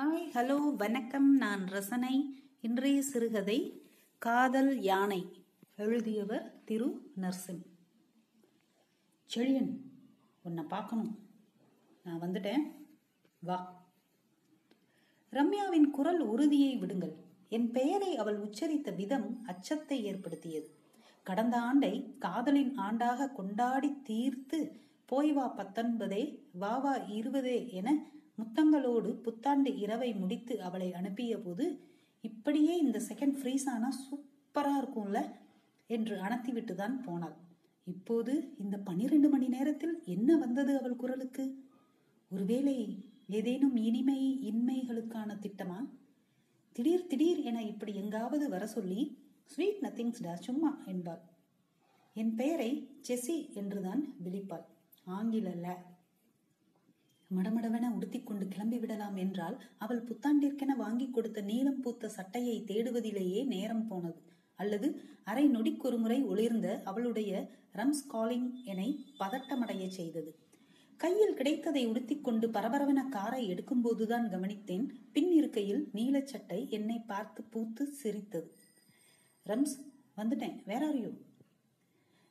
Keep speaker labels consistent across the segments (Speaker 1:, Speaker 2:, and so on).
Speaker 1: Hi hello வணக்கம். நான் ரசனை. இன்றைய சிறுகதை காதல் யானை எழுதியவர் திரு நர்சிம். செழியன் உன்னை பார்க்கணும். நான் வந்துட்டேன். வா. ரம்யாவின் குரல் உறுதியை விடுங்கள். என் பெயரை அவள் உச்சரித்த விதம் அச்சத்தை ஏற்படுத்தியது. கடந்த ஆண்டை காதலின் ஆண்டாக கொண்டாடி தீர்த்து போய் வா பத்தொன்பதே வா வா இருபதே என முத்தங்களோடு புத்தாண்டு இரவை முடித்து அவளை அனுப்பிய போது இப்படியே இந்த செகண்ட் ஃப்ரீஸ் ஆனா சூப்பரா இருக்கும்ல என்று அணத்திவிட்டு தான் போனாள். இப்போது இந்த பனிரெண்டு மணி நேரத்தில் என்ன வந்தது அவள் குரலுக்கு? ஒருவேளை ஏதேனும் இனிமை இன்மைகளுக்கான திட்டமா? திடீர் திடீர் என இப்படி எங்காவது வர சொல்லி ஸ்வீட் நத்திங்ஸ் டா சும்மா என்பாள். என் பெயரை செசி என்றுதான் விழிப்பாள். ஆங்கில மடமடவென உடுத்திக்கொண்டு கிளம்பிவிடலாம் என்றால் அவள் புத்தாண்டிற்கென வாங்கி கொடுத்த நீளம் பூத்த சட்டையை தேடுவதிலேயே நேரம் போனது. அல்லது அரை நொடிக்கொரு முறை ஒளிர்ந்த அவளுடைய ரம்ஸ் காலிங் என்னை பதட்டமடைய செய்தது. கையில் கிடைத்ததை உடுத்திக்கொண்டு பரபரவென காரை எடுக்கும்போதுதான் கவனித்தேன். பின் இருக்கையில் நீலச்சட்டை என்னை பார்த்து பூத்து சிரித்தது. ரம்ஸ் வந்துட்டேன். வேற அறியும்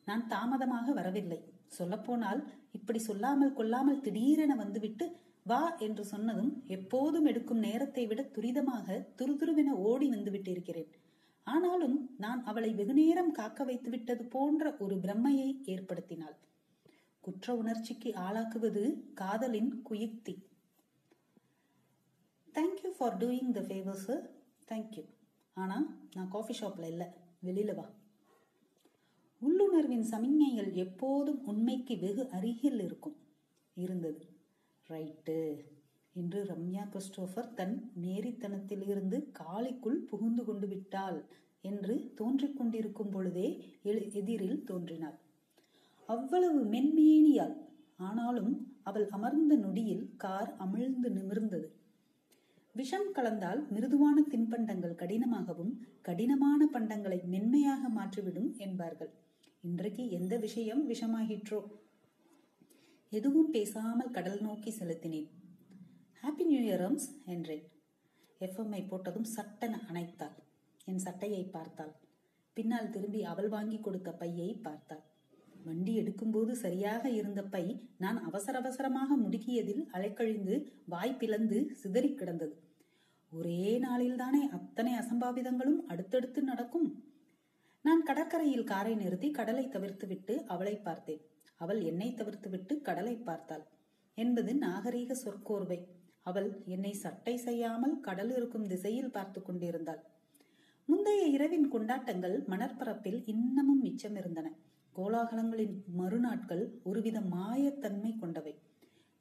Speaker 1: நான் தாமதமாக வரவில்லை. சொல்லப்போனால் இப்படி சொல்லாமல் கொள்ளாமல் திடீரென வந்துவிட்டு வா என்று சொன்னதும் எப்போதும் எடுக்கும் நேரத்தை விட துரிதமாக துருதுருவென ஓடி வந்து விட்டிருக்கிறேன் ஆனாலும் நான் அவளை வெகுநேரம் காக்க வைத்து விட்டது போன்ற ஒரு பிரம்மையை ஏற்படுத்தினாள். குற்ற உணர்ச்சிக்கு ஆளாக்குவது காதலின் குயுக்தி. Thank you for doing the favour sir thank you ஆனால் நான் காஃபி ஷாப்பில் இல்லை. வெளியில வா. உள்ளுணர்வின் சமிஞ்ஞைகள் எப்போதும் உண்மைக்கு வெகு அருகில் இருக்கும். இருந்தது. ரைட்டு. என்று ரம்யா கிறிஸ்டோபர் தன் நேரித்தனத்தில் இருந்து காலைக்குள் புகுந்து கொண்டு விட்டாள் என்று தோன்றிக் கொண்டிருக்கும் பொழுதே எதிரில் தோன்றினாள். அவ்வளவு மென்மேனியாள். ஆனாலும் அவள் அமர்ந்த நொடியில் கார் அமிழ்ந்து நிமிர்ந்தது. விஷம் கலந்தால் மிருதுவான தின்பண்டங்கள் கடினமாகவும் கடினமான பண்டங்களை மென்மையாக மாற்றிவிடும் என்பார்கள். இன்றைக்கு எந்த விஷயம் விஷமாகிற்றோ? எதுவும் பேசாமல் கடல் நோக்கி செலுத்தினேன். ஹாப்பி நியூ இயர் ரம்ஸ் என்றேன். எஃப்எம்ஐ போட்டதும் சட்டென அணைத்தாள். என் சட்டையை பார்த்தாள். பின்னால் திரும்பி அவள் வாங்கி கொடுத்த பையை பார்த்தாள். வண்டி எடுக்கும்போது சரியாக இருந்த பை நான் அவசர அவசரமாக முடுக்கியதில் அலைக்கழிந்து வாய் பிளந்து சிதறி கிடந்தது. ஒரே நாளில்தானே அத்தனை அசம்பாவிதங்களும் அடுத்தடுத்து நடக்கும்? நான் கடற்கரையில் காரை நிறுத்தி கடலை தவிர்த்துவிட்டு அவளை பார்த்தேன். அவள் என்னை தவிர்த்துவிட்டு கடலை பார்த்தாள். என்பது நாகரீக சொற்கோர்வை. அவள் என்னை சட்டை செய்யாமல் கடல் இருக்கும் திசையில் பார்த்து கொண்டிருந்தாள். முந்தைய இரவின் கொண்டாட்டங்கள் மணற்பரப்பில் இன்னமும் மிச்சம் இருந்தன கோலாகலங்களின் மறுநாட்கள் ஒருவித மாயத்தன்மை கொண்டவை.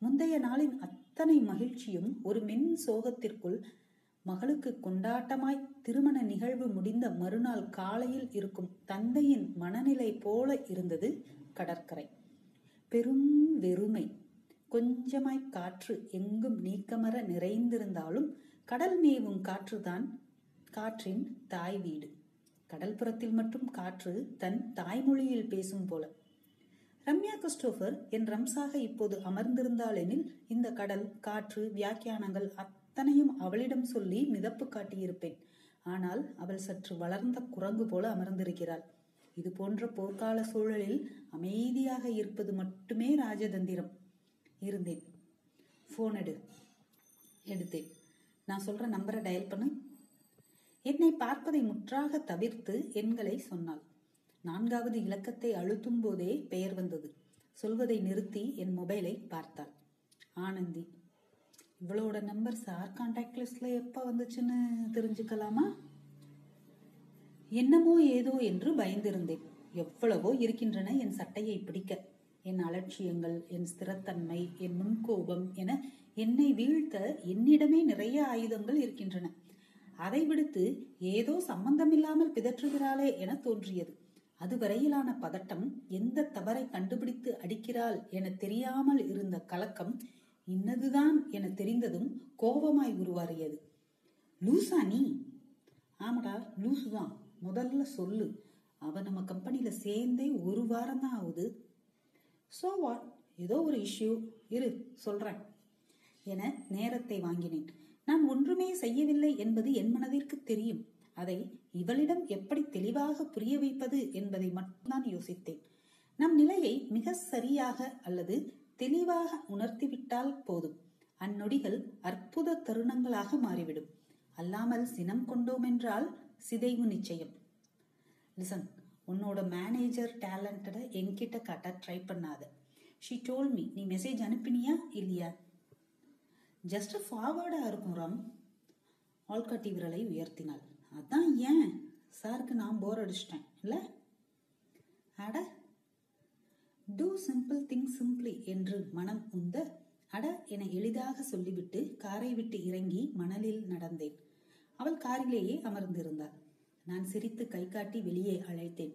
Speaker 1: முந்தைய நாளின் அத்தனை மகிழ்ச்சியும் ஒரு மென் சோகத்திற்குள் மகளுக்கு கொண்டாட்டமாய் திருமண நிகழ்வு முடிந்த மறுநாள் காலையில் இருக்கும் தந்தையின் மனநிலை போல இருந்தது கடற்கரை. பெரும் வெறுமை. கொஞ்சமாய் காற்று எங்கும் நீக்கமர நிறைந்திருந்தாலும் கடல் மேவும் காற்றுதான் காற்றின் தாய் வீடு. கடல்புறத்தில் மட்டும் காற்று தன் தாய்மொழியில் பேசும் போல. ரம்யா கிறிஸ்டோபர் என் ரம்சாக இப்போது அமர்ந்திருந்தாள் எனில் இந்த கடல் காற்று வியாக்கியானங்கள் அத்தனையும் அவளிடம் சொல்லி மிதப்பு காட்டியிருப்பேன். ஆனால் அவள் சற்று வளர்ந்த குரங்கு போல அமர்ந்திருக்கிறாள். இது போன்ற போர்க்கால சூழலில் அமைதியாக இருப்பது மட்டுமே ராஜதந்திரம். இருந்தேன். போன் எடு. எடுத்தேன். நான் சொல்ற நம்பரை டயல் பண்ணு. என்னை பார்ப்பதை முற்றாக தவிர்த்து எண்களை சொன்னாள். நான்காவது இலக்கத்தை அழுத்தும் போதே பெயர் வந்தது. சொல்வதை நிறுத்தி என் மொபைலை பார்த்தாள். ஆனந்தி. இவளோட நம்பர் சார் கான்டாக்ட் லிஸ்ட்ல எப்போ வந்துச்சுன்னு தெரிஞ்சுக்கலாமா? என்னமோ ஏதோ என்று பயந்திருந்தேன். எவ்வளவோ இருக்கின்றன என் சட்டையை பிடிக்க. என் அலட்சியங்கள் என் ஸ்திரத்தன்மை என் முன்கோபம் என என்னை வீழ்த்த என்னிடமே நிறைய ஆயுதங்கள் இருக்கின்றன. அதை விடுத்து ஏதோ சம்பந்தமில்லாமல் பிதற்றுகிறாளே என தோன்றியது. அதுவரையிலான பதட்டம் எந்த தவறை கண்டுபிடித்து அடிக்கிறாள் என தெரியாமல் இருந்த கலக்கம் இன்னதுதான் என தெரிந்ததும் கோபமாய் உருவாறியது. லூசா நீ? ஆமாடா லூசு தான் முதல்ல சொல்லு. அவ நம்ம கம்பெனில சேர்ந்தே ஒரு வாரம் தான் ஆகுது சோ வாட் ஏதோ ஒரு இஷ்யூ இரு சொல்றேன். என நேரத்தை வாங்கினேன். நான் ஒன்றுமே செய்யவில்லை என்பது என் மனதிற்கு தெரியும். அதை இவளிடம் எப்படி தெளிவாக புரிய வைப்பது என்பதை மட்டும்தான் யோசித்தேன். நம் நிலையை மிக சரியாக அல்லது தெளிவாக உணர்த்திவிட்டால் போதும். அந்நொடிகள் அற்புத தருணங்களாக மாறிவிடும். அல்லாமல் சினம் கொண்டோம் என்றால் சிதைவு நிச்சயம். லிசன் உன்னோட மேனேஜர் டேலண்டட என்கிட்ட காட்ட ட்ரை பண்ணாத. ஷி டோல் மீ நீ மெசேஜ் அனுப்பினியா இல்லையா? ஜஸ்ட் ஃபார்வர்டா இருக்கும் ராம். ஆள்காட்டி விரலை உயர்த்தினாள். அதான் ஏன்? சாருக்கு நான் போர் அடிச்சிட்டேன் இல்ல? அட டூ சிம்பிள் திங் சிம்பிளி என்று மனம் உந்த அட என எளிதாக சொல்லிவிட்டு காரை விட்டு இறங்கி மணலில் நடந்தேன். அவள் காரிலேயே அமர்ந்திருந்தாள். நான் சிரித்து கை காட்டி வெளியே அழைத்தேன்.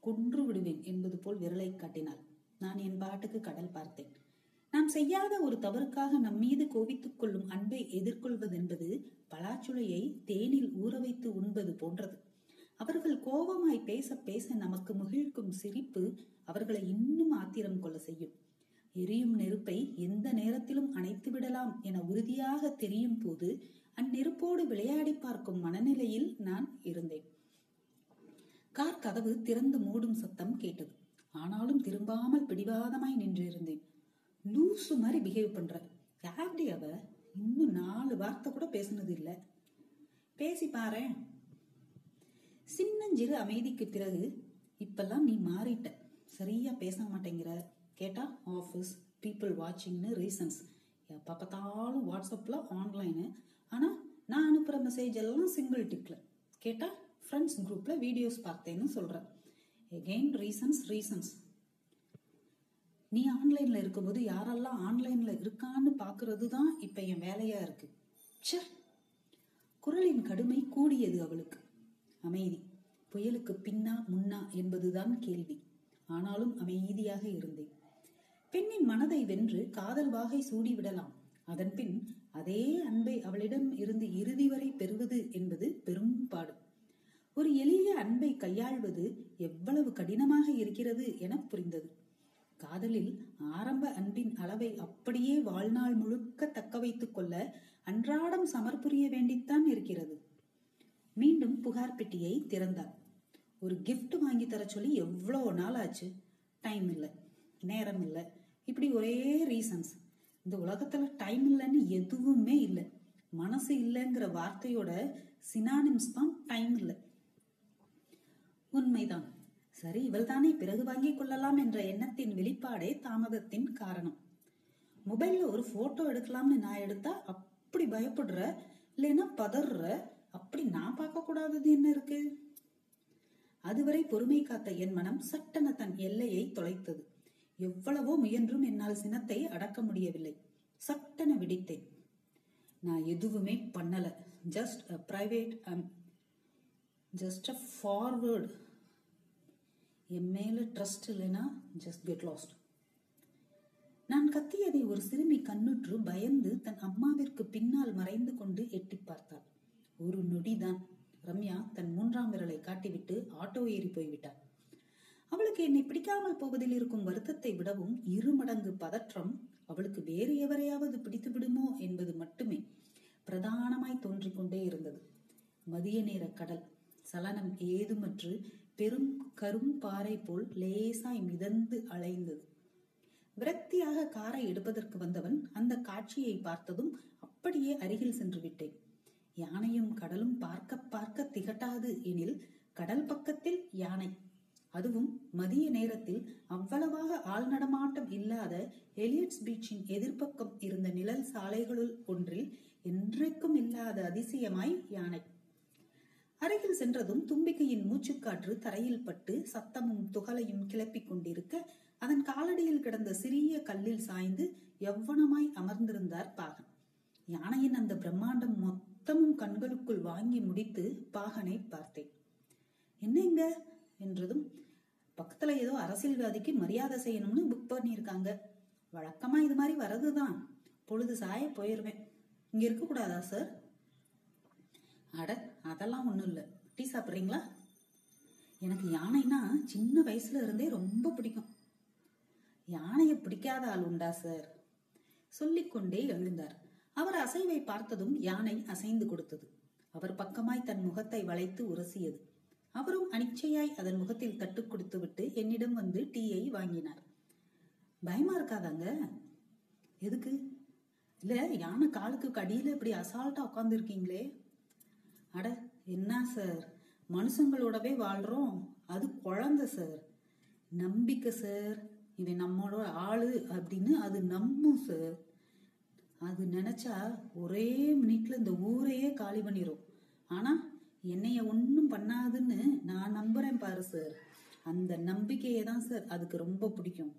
Speaker 1: கொன்று விடுவேன் என்பது போல் விரலை காட்டினாள். நான் என் பாட்டுக்கு கடல் பார்த்தேன். நாம் செய்யாத ஒரு தவறுக்காக நம் மீது கோபித்துக் கொள்ளும் அன்பை எதிர்கொள்வதென்பது பலாச்சுளையை தேனில் ஊற வைத்து உண்பது போன்றது. அவர்கள் கோபமாய் பேச பேச நமக்கு மகிழ்க்கும் சிரிப்பு அவர்களை இன்னும் ஆத்திரம் கொள்ள செய்யும். எரியும் நெருப்பை எந்த நேரத்திலும் அணைத்து விடலாம் என உறுதியாக தெரியும் போது அந்நெருப்போடு விளையாடி பார்க்கும் மனநிலையில் நான் இருந்தேன். கார் கதவு திறந்து மூடும் சத்தம் கேட்டது. ஆனாலும் திரும்பாமல் பிடிவாதமாய் நின்றிருந்தேன். லூசு மாதிரி பிஹேவ் பண்ற யார்டி அவ? இன்னும் நாலு வார்த்தை கூட பேசுனது இல்லை. பேசி பாறேன் சின்னஞ்சிறு அமைதிக்கு பிறகு இப்பெல்லாம் நீ மாறிட்ட. சரியா பேச மாட்டேங்கிற. கேட்டா ஆஃபீஸ் பீப்புள் வாட்சிங்னு ரீசன்ஸ் எப்போ பார்த்தாலும் வாட்ஸ்அப்பில் ஆன்லைனு ஆனால் நான் அனுப்புகிற மெசேஜ் எல்லாம் சிங்கிள் டிக்ல கேட்டால் ஃப்ரெண்ட்ஸ் குரூப்பில் வீடியோஸ் பார்த்தேன்னு சொல்கிறேன் எகெயின் ரீசன்ஸ் ரீசன்ஸ் நீ ஆன்லைனில் இருக்கும்போது யாரெல்லாம் ஆன்லைனில் இருக்கான்னு பார்க்கறது தான் இப்போ என் வேலையாக இருக்கு. சே குரலின் கடுமை கூடியது அவளுக்கு. அமைதி. புயலுக்கு பின்னா முன்னா என்பதுதான் கேள்வி. ஆனாலும் அமைதியாக இருந்தேன். பெண்ணின் மனதை வென்று காதல் வாகை சூடிவிடலாம் அதன் பின் அதே அன்பை அவளிடம் இருந்து இறுதி வரை பெறுவது என்பது பெரும் பாடு. ஒரு எளிய அன்பை கையாள்வது எவ்வளவு கடினமாக இருக்கிறது என புரிந்தது. காதலில் ஆரம்ப அன்பின் அளவை அப்படியே வாழ்நாள் முழுக்க தக்க வைத்துக் கொள்ள அன்றாடம் சமர்புரிய வேண்டித்தான் இருக்கிறது. மீண்டும் புகார் பெட்டியை திறந்தார். ஒரு கிஃப்ட் வாங்கி தர சொல்லி எவ்வளோ நாள் ஆச்சு? டைம் இல்லை. நேரம் இல்லை. இப்படி ஒரே ரீசன்ஸ் இந்த உலகத்துல டைம் இல்லைன்னு எதுவுமே இல்லை. மனசு இல்லைங்கிற வார்த்தையோட சினானிம்ஸ் தான் டைம் இல்லை. உண்மைதான். சரி இவள் தானே பிறகு வாங்கிக் கொள்ளலாம் என்ற எண்ணத்தின் வெளிப்பாடே தாமதத்தின் காரணம். மொபைல்ல ஒரு போட்டோ எடுக்கலாம்னு நான் எடுத்தா அப்படி பயப்படுற இல்லைன்னா பதற அப்படி நான் பார்க்கக்கூடாதது என்ன இருக்கு? அதுவரை பொறுமை காத்த என் மனம் சட்டென தன் எல்லையை தொலைத்தது. எவ்வளவோ முயன்றும் என்னால் சினத்தை அடக்க முடியவில்லை. சட்டென விடித்தேன். நான் எதுவுமே பண்ணல. Just a private just a forward என் மேல ட்ரஸ்ட் இல்லைன்னா ஜஸ்ட் கெட் லாஸ்ட் நான் கத்தியதை ஒரு சிறுமி கண்ணுற்று பயந்து தன் அம்மாவிற்கு பின்னால் மறைந்து கொண்டு எட்டி பார்த்தாள். ஒரு நொடிதான். ரம்யா தன் மூன்றாம் விரலை காட்டிவிட்டு ஆட்டோ ஏறி போய்விட்டாள். அவளுக்கு என்னை பிடிக்காமல் போவதில் இருக்கும் வருத்தத்தை விடவும் இரு மடங்கு பதற்றம் அவளுக்கு வேறு எவரையாவது பிடித்து விடுமோ என்பது மட்டுமே பிரதானமாய் தோன்றிக் கொண்டே இருந்தது. மதிய நேர கடல். சலனம் ஏதுமற்று பெரும் கரும் பாறை போல் லேசாய் மிதந்து அலைந்தது. விரக்தியாக காரை எடுப்பதற்கு வந்தவன் அந்த காட்சியை பார்த்ததும் அப்படியே அருகில் சென்று விட்டேன். யானையும் கடலும் பார்க்க பார்க்க திகட்டாது எனில் கடல் பக்கத்தில் யானை. அதுவும் மதிய நேரத்தில் அவ்வளவாக ஆள் நடமாட்டம் இல்லாத எலியட்ஸ் பீச்சின் எதிர்ப்பக்கம் இருந்த நிழல் சாலைகளுள் ஒன்றில் என்றைக்கும் இல்லாத அதிசயமாய் யானை. அருகில் சென்றதும் தும்பிக்கையின் மூச்சுக்காற்று தரையில் பட்டு சத்தமும் துகளையும் கிளப்பிக் கொண்டிருக்க அதன் காலடியில் கிடந்த சிறிய கல்லில் சாய்ந்து எவ்வனமாய் அமர்ந்திருந்தார் பாகன். யானையின் அந்த பிரம்மாண்டம் மொத்தமும் கண்களுக்குள் வாங்கி முடித்து பாகனை பார்த்தேன். என்னங்க? என்றதும் பக்கத்துல ஏதோ அரசியல்வாதிக்கு மரியாதை செய்யணும்னு புக் பண்ணியிருக்காங்க. வழக்கமா இது மாதிரி வரதுதான் பொழுது சாய போயிருவேன். இங்க இருக்க கூடாதா சார் அட அதெல்லாம் ஒண்ணும் இல்ல. டீ சாப்பிடுறீங்களா? எனக்கு யானைனா சின்ன வயசுல இருந்தே ரொம்ப பிடிக்கும். யானைய பிடிக்காத ஆள் உண்டா சார் சொல்லிக்கொண்டே எழுந்தார். அவர் அசைவை பார்த்ததும் யானை அசைந்து கொடுத்தது. அவர் பக்கமாய் தன் முகத்தை வளைத்து உரசியது. அவரும் அனிச்சையாய் அதன் முகத்தில் தட்டு கொடுத்துவிட்டு என்னிடம் வந்து டீயை வாங்கினார். பயமா இருக்காதாங்க? எதுக்கு? இல்ல யானை காலுக்கு கடியில இப்படி அசால்ட்டா உட்கார்ந்து இருக்கீங்களே அட என்ன சார்? மனுஷங்களோடவே வாழ்றோம். அது குழந்தை சார். நம்பிக்கை சார். இவன் நம்மளோட ஆளு அப்படின்னு அது நம்பும் சார். அது நினைச்சா ஒரே மினிட்ல இந்த ஊரையே காலி பண்ணிரும். ஆனா என்னைய ஒன்றும் பண்ணாதுன்னு நான் நம்புறேன் பாரு சார். அந்த நம்பிக்கையை தான் சார் அதுக்கு ரொம்ப பிடிக்கும்.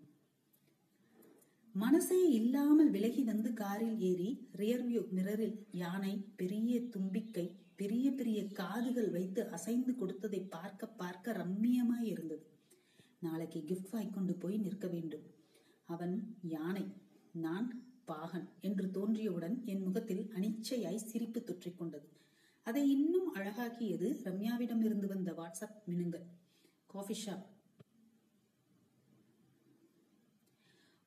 Speaker 1: மனசே இல்லாமல் விலகி வந்து காரில் ஏறி ரியர்வியூ மிரரில் யானை பெரிய தும்பிக்கை பெரிய பெரிய காதுகள் வைத்து அசைந்து கொடுத்ததை பார்க்க பார்க்க ரம்மியமாய் இருந்தது. நாளைக்கு கிஃப்ட் வாய்க்கொண்டு போய் நிற்க வேண்டும். அவன் யானை நான் பாகன் என்று தோன்றியவுடன் என் முகத்தில் அனிச்சையாய் சிரிப்பு தொற்றிக் கொண்டது. அதை இன்னும் அழகாக்கியது ரம்யாவிடம் இருந்து வந்த வாட்ஸ்அப் மினுங்கள் காஃபி ஷாப்.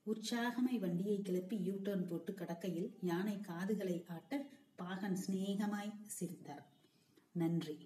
Speaker 1: உற்சாகமாய் வண்டியை கிளப்பி யூ டர்ன் போட்டு கடக்கையில் யானை காதுகளை ஆட்ட பாகன் சிநேகமாய் சிரித்தார். நன்றி.